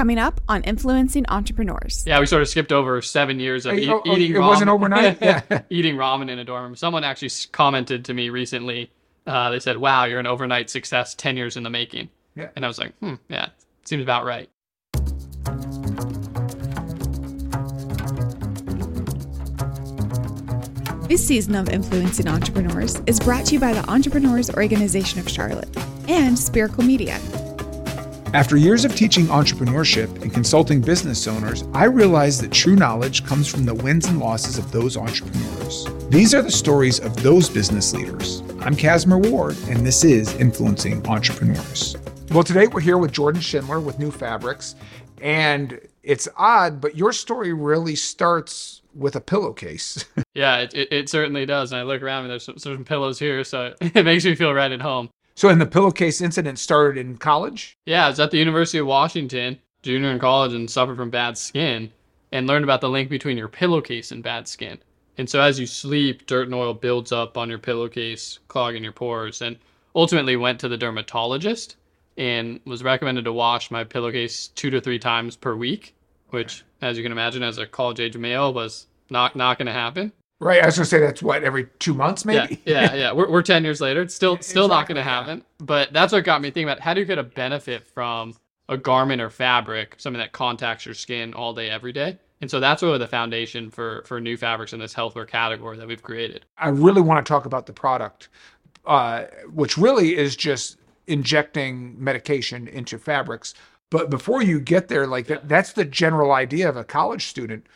coming up on Influencing Entrepreneurs. Yeah, we sort of skipped over seven years of Hey, eat- oh, oh, eating it ramen. wasn't overnight? Yeah. eating ramen in a dorm room. Someone actually commented to me recently. Uh, they said, "Wow, you're an overnight success, ten years in the making." Yeah. And I was like, "Hmm, yeah, seems about right." This season of Influencing Entrepreneurs is brought to you by the Entrepreneurs Organization of Charlotte and Spherical Media. After years of teaching entrepreneurship and consulting business owners, I realized that true knowledge comes from the wins and losses of those entrepreneurs. These are the stories of those business leaders. I'm Casimir Ward, and this is Influencing Entrepreneurs. Well, today we're here with Jordan Schindler with Nufabrx, and it's odd, but your story really starts with a pillowcase. Yeah, it, it, it certainly does. And I look around and there's some, some pillows here, so it makes me feel right at home. So, and the pillowcase incident started in college? Yeah, I was at the University of Washington, junior in college, and suffered from bad skin, and learned about the link between your pillowcase and bad skin. And so, as you sleep, dirt and oil builds up on your pillowcase, clogging your pores. And ultimately, went to the dermatologist and was recommended to wash my pillowcase two to three times per week, which, as you can imagine, as a college age male, was not not going to happen. Right. I was going to say that's what, every two months, maybe? Yeah, yeah, yeah. We're, we're 10 years later. It's still still not going to yeah. happen. But that's what got me thinking about how do you get a benefit from a garment or fabric, something that contacts your skin all day, every day. And so that's really the foundation for for Nufabrx in this healthwear category that we've created. I really want to talk about the product, uh, which really is just injecting medication into fabrics. But before you get there, like that, that's the general idea of a college student.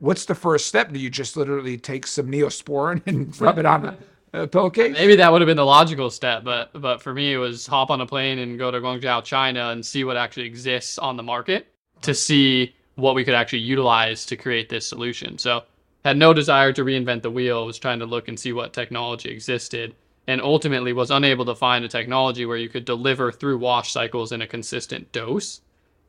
What's the first step? Do you just literally take some neosporin and rub it on a, a pillowcase? Maybe that would have been the logical step, but but for me it was hop on a plane and go to Guangzhou, China, and see what actually exists on the market to see what we could actually utilize to create this solution. So had no desire to reinvent the wheel, was trying to look and see what technology existed, and ultimately was unable to find a technology where you could deliver through wash cycles in a consistent dose.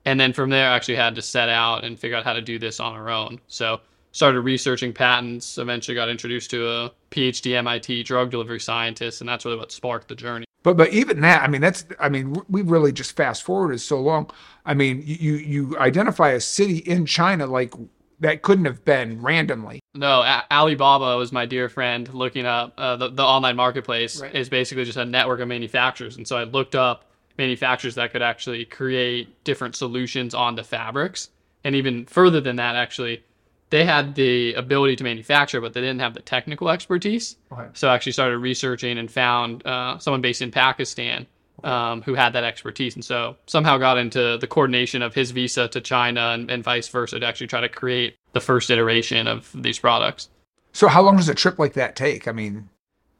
And then from there, I actually had to set out and figure out how to do this on our own. So started researching patents. Eventually, got introduced to a PhD MIT drug delivery scientist, and that's really what sparked the journey. But but even that, I mean, that's I mean, we really just fast forwarded so long. I mean, you you identify a city in China like that couldn't have been randomly. No, A- Alibaba was my dear friend looking up uh, the, the online marketplace Right. is basically just a network of manufacturers. And so I looked up manufacturers that could actually create different solutions on the fabrics. And even further than that, actually, they had the ability to manufacture, but they didn't have the technical expertise. Okay. So I actually started researching and found uh, someone based in Pakistan um, who had that expertise. And so somehow got into the coordination of his visa to China and, and vice versa to actually try to create the first iteration of these products. So how long does a trip like that take? I mean,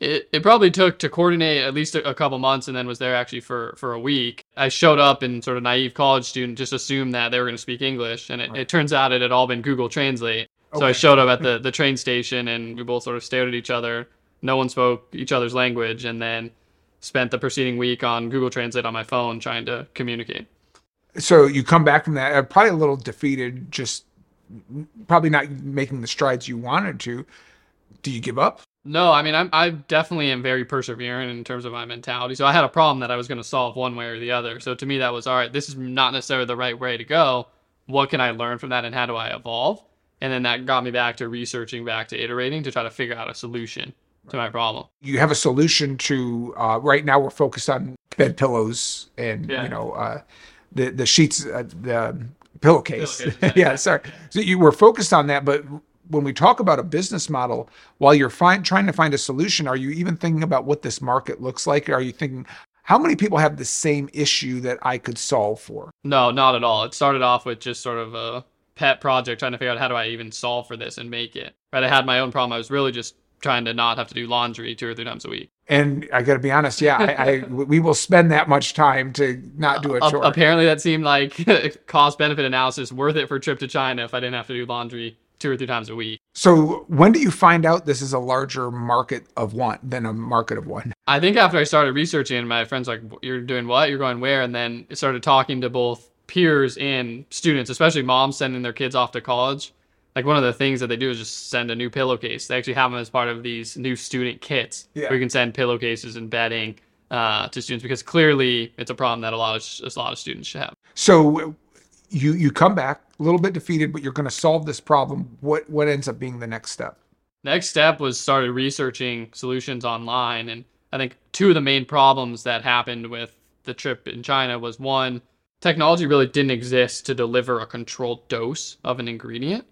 It, it probably took to coordinate at least a, a couple months and then was there actually for, for a week. I showed up and sort of naive college student just assumed that they were going to speak English. And it, it turns out it had all been Google Translate. So I showed up at the, the train station and we both sort of stared at each other. No one spoke each other's language and then spent the preceding week on Google Translate on my phone trying to communicate. so you come back from that uh, probably a little defeated, just probably not making the strides you wanted to. Do you give up? No, I mean, I'm, I definitely am very persevering in terms of my mentality. So I had a problem that I was going to solve one way or the other. So to me, that was all right. This is not necessarily the right way to go. What can I learn from that, and how do I evolve? And then that got me back to researching, back to iterating to try to figure out a solution to my problem. You have a solution to. Uh, right now, we're focused on bed pillows and Yeah. you know uh, the the sheets, uh, the pillowcase. Pillowcase, yeah, sorry. So you were focused on that, but when we talk about a business model, while you're find, trying to find a solution, are you even thinking about what this market looks like? Are you thinking how many people have the same issue that I could solve for? No, not at all. It started off with just sort of a pet project, trying to figure out how do I even solve for this and make it. Right, I had my own problem. I was really just trying to not have to do laundry two or three times a week. And I got to be honest, yeah, I, I we will spend that much time to not do a A- chore. apparently, that seemed like cost benefit analysis worth it for a trip to China if I didn't have to do laundry two or three times a week. So when do you find out this is a larger market of one than a market of one? I think after I started researching, my friends like, "You're doing what? You're going where?" And then started talking to both peers and students, especially moms sending their kids off to college. Like one of the things that they do is just send a new pillowcase. They actually have them as part of these new student kits Yeah. where you can send pillowcases and bedding uh, to students because clearly it's a problem that a lot of a lot of students should have. So you you come back a little bit defeated, but you're going to solve this problem. What what ends up being the next step? Next step was started researching solutions online, and I think two of the main problems that happened with the trip in China was one, technology really didn't exist to deliver a controlled dose of an ingredient,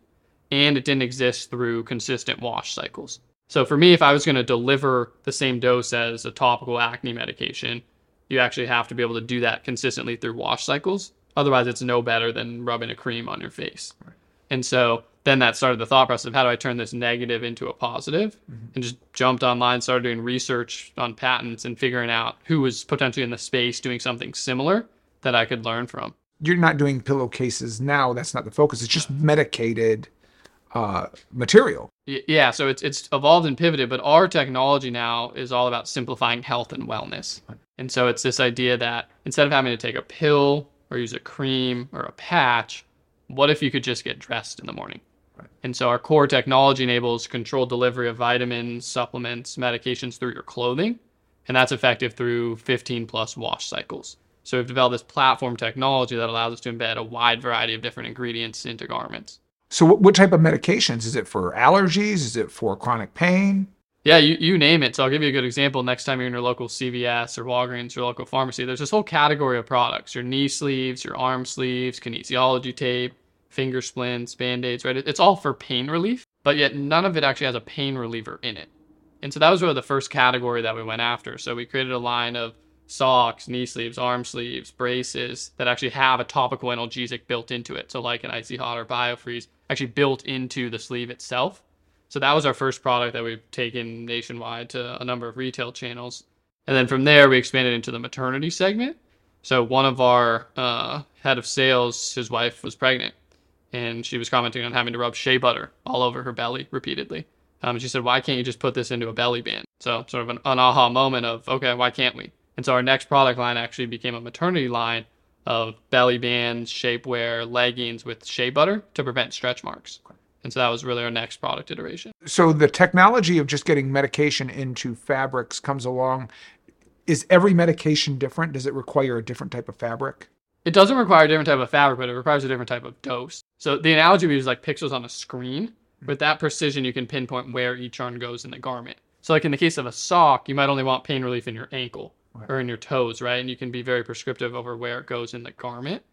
and it didn't exist through consistent wash cycles. So for me, if I was going to deliver the same dose as a topical acne medication, you actually have to be able to do that consistently through wash cycles. Otherwise, it's no better than rubbing a cream on your face. Right. And so then that started the thought process of how do I turn this negative into a positive? Mm-hmm. and just jumped online, started doing research on patents and figuring out who was potentially in the space doing something similar that I could learn from. You're not doing pillowcases now. That's not the focus. It's just medicated uh, material. Yeah, so it's it's evolved and pivoted, but our technology now is all about simplifying health and wellness. And so it's this idea that instead of having to take a pill or use a cream or a patch, what if you could just get dressed in the morning? Right. And so our core technology enables controlled delivery of vitamins, supplements, medications through your clothing, and that's effective through 15 plus wash cycles. So we've developed this platform technology that allows us to embed a wide variety of different ingredients into garments. So what type of medications? Is it for allergies? Is it for chronic pain? Yeah, you, you name it. So I'll give you a good example. Next time you're in your local CVS or Walgreens or local pharmacy, there's this whole category of products your knee sleeves, your arm sleeves, kinesiology tape, finger splints, band aids, right? It's all for pain relief, but yet none of it actually has a pain reliever in it. And so that was really the first category that we went after. So we created a line of socks, knee sleeves, arm sleeves, braces that actually have a topical analgesic built into it. So like an icy hot or biofreeze actually built into the sleeve itself so that was our first product that we've taken nationwide to a number of retail channels. And then from there, we expanded into the maternity segment. So one of our uh, head of sales, his wife was pregnant, and she was commenting on having to rub shea butter all over her belly repeatedly. Um, she said, "Why can't you just put this into a belly band?" So sort of an, an aha moment of, "Okay, why can't we?" And so our next product line actually became a maternity line of belly bands, shapewear, leggings with shea butter to prevent stretch marks. And so that was really our next product iteration. So the technology of just getting medication into fabrics comes along. Is every medication different? Does it require a different type of fabric? It doesn't require a different type of fabric, but it requires a different type of dose. So the analogy we use is like pixels on a screen. Mm-hmm. With that precision, you can pinpoint where each yarn goes in the garment. So, like in the case of a sock, you might only want pain relief in your ankle right. or in your toes, right? And you can be very prescriptive over where it goes in the garment.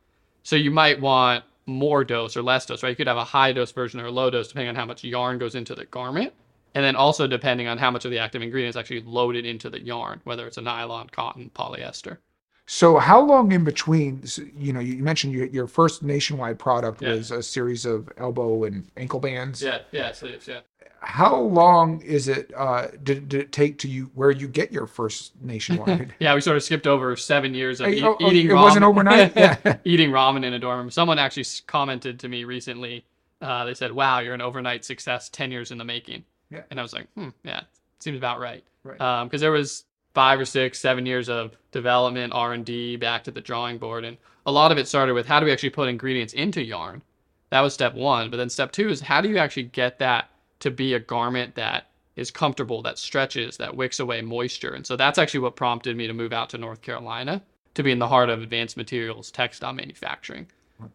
So, you might want more dose or less dose, right? You could have a high dose version or a low dose depending on how much yarn goes into the garment. And then also depending on how much of the active ingredient is actually loaded into the yarn, whether it's a nylon, cotton, polyester. So how long in between, you know, you mentioned your, your first nationwide product yeah. was a series of elbow and ankle bands. Yeah, yeah, sleeves, yeah how long is it uh, did, did, it take to you where you get your first nationwide? yeah, we sort of skipped over seven years of hey, oh, oh, eating. It ramen. wasn't overnight. Yeah. eating ramen in a dorm room. Someone actually commented to me recently. Uh, they said, "Wow, you're an overnight success. Ten years in the making." Yeah. And I was like, "Hmm, yeah, seems about right." Right. Because um, there was five or six, seven years of development, R and D, back to the drawing board, and a lot of it started with how do we actually put ingredients into yarn. That was step one. But then step two is how do you actually get that to be a garment that is comfortable, that stretches, that wicks away moisture. And so that's actually what prompted me to move out to North Carolina to be in the heart of advanced materials textile manufacturing.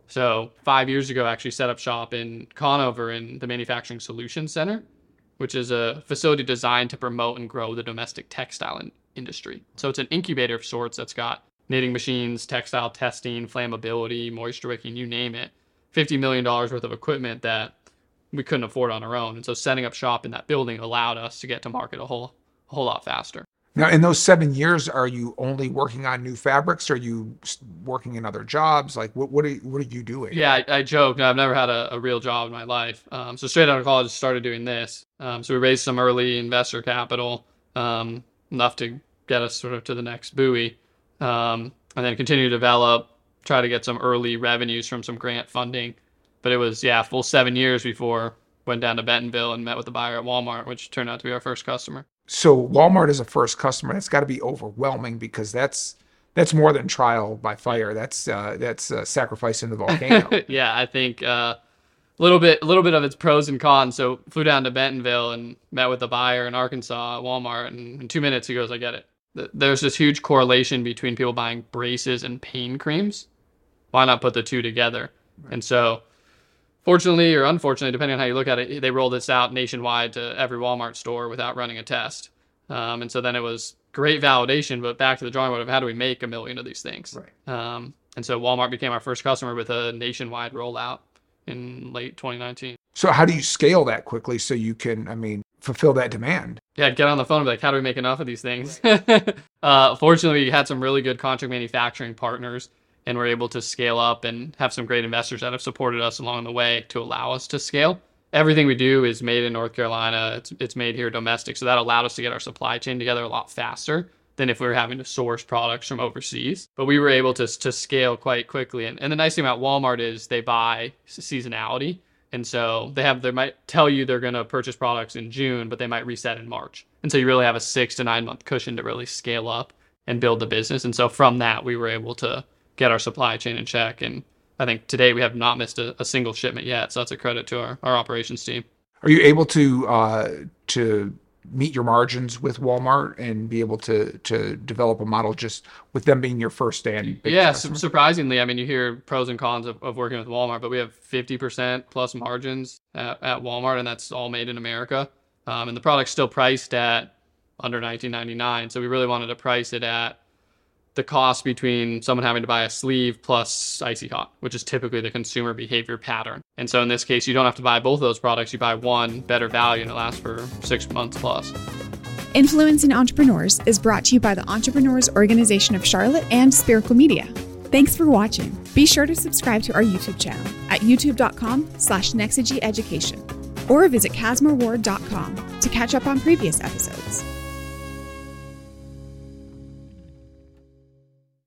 So five years ago, I actually set up shop in Conover in the Manufacturing Solutions Center, which is a facility designed to promote and grow the domestic textile industry. So it's an incubator of sorts that's got knitting machines, textile testing, flammability, moisture wicking, you name it. $50 million worth of equipment that we couldn't afford on our own. And so setting up shop in that building allowed us to get to market a whole a whole lot faster. Now, in those seven years, are you only working on Nufabrx? Are you working in other jobs? Like, what what are you, what are you doing? Yeah, I, I joke. I've never had a, a, real job in my life. Um, so straight out of college, started doing this. Um, so we raised some early investor capital, um, enough to get us sort of to the next buoy, um, and then continue to develop, try to get some early revenues from some grant funding. But it was yeah, full seven years before went down to Bentonville and met with the buyer at Walmart, which turned out to be our first customer. So Walmart is a first customer. That's got to be overwhelming because that's that's more than trial by fire. That's uh, that's uh, sacrifice in the volcano. yeah, I think uh, little bit a little bit of its pros and cons. So flew down to Bentonville and met with the buyer in Arkansas at Walmart, and in two minutes he goes, "I get it." There's this huge correlation between people buying braces and pain creams. Why not put the two together? And so, fortunately or unfortunately, depending on how you look at it, they rolled this out nationwide to every Walmart store without running a test. Um, and so then it was great validation, but back to the drawing board of how do we make a million of these things? Right. Um, and so Walmart became our first customer with a nationwide rollout in late 2019. So how do you scale that quickly so you can, I mean, fulfill that demand? Yeah, get on the phone and be like, how do we make enough of these things? uh, fortunately, we had some really good contract manufacturing partners and we're able to scale up and have some great investors that have supported us along the way to allow us to scale. Everything we do is made in North Carolina. It's, it's made here domestic. So that allowed us to get our supply chain together a lot faster than if we were having to source products from overseas. But we were able to, to scale quite quickly. And, and the nice thing about Walmart is they buy seasonality. And so they have they might tell you they're going to purchase products in June, but they might reset in March. And so you really have a 6 to 9 month cushion to really scale up and build the business. And so from that we were able to get our supply chain in check and I think today we have not missed a, a single shipment yet. So that's a credit to our, our operations team. Are you able to uh, to meet your margins with Walmart and be able to to develop a model just with them being your first and yeah su- surprisingly i mean you hear pros and cons of, of working with walmart but we have 50% plus margins at, at walmart and that's all made in america. Um, and the product's still priced at under 19.99 so we really wanted to price it at the cost between someone having to buy a sleeve plus icy hot, which is typically the consumer behavior pattern. And so in this case, you don't have to buy both of those products. You buy one better value and it lasts for six months plus. Influencing Entrepreneurs is brought to you by the Entrepreneurs Organization of Charlotte and Spherical Media. Thanks for watching. Be sure to subscribe to our YouTube channel at youtube.com slash Education or visit casmorward.com to catch up on previous episodes.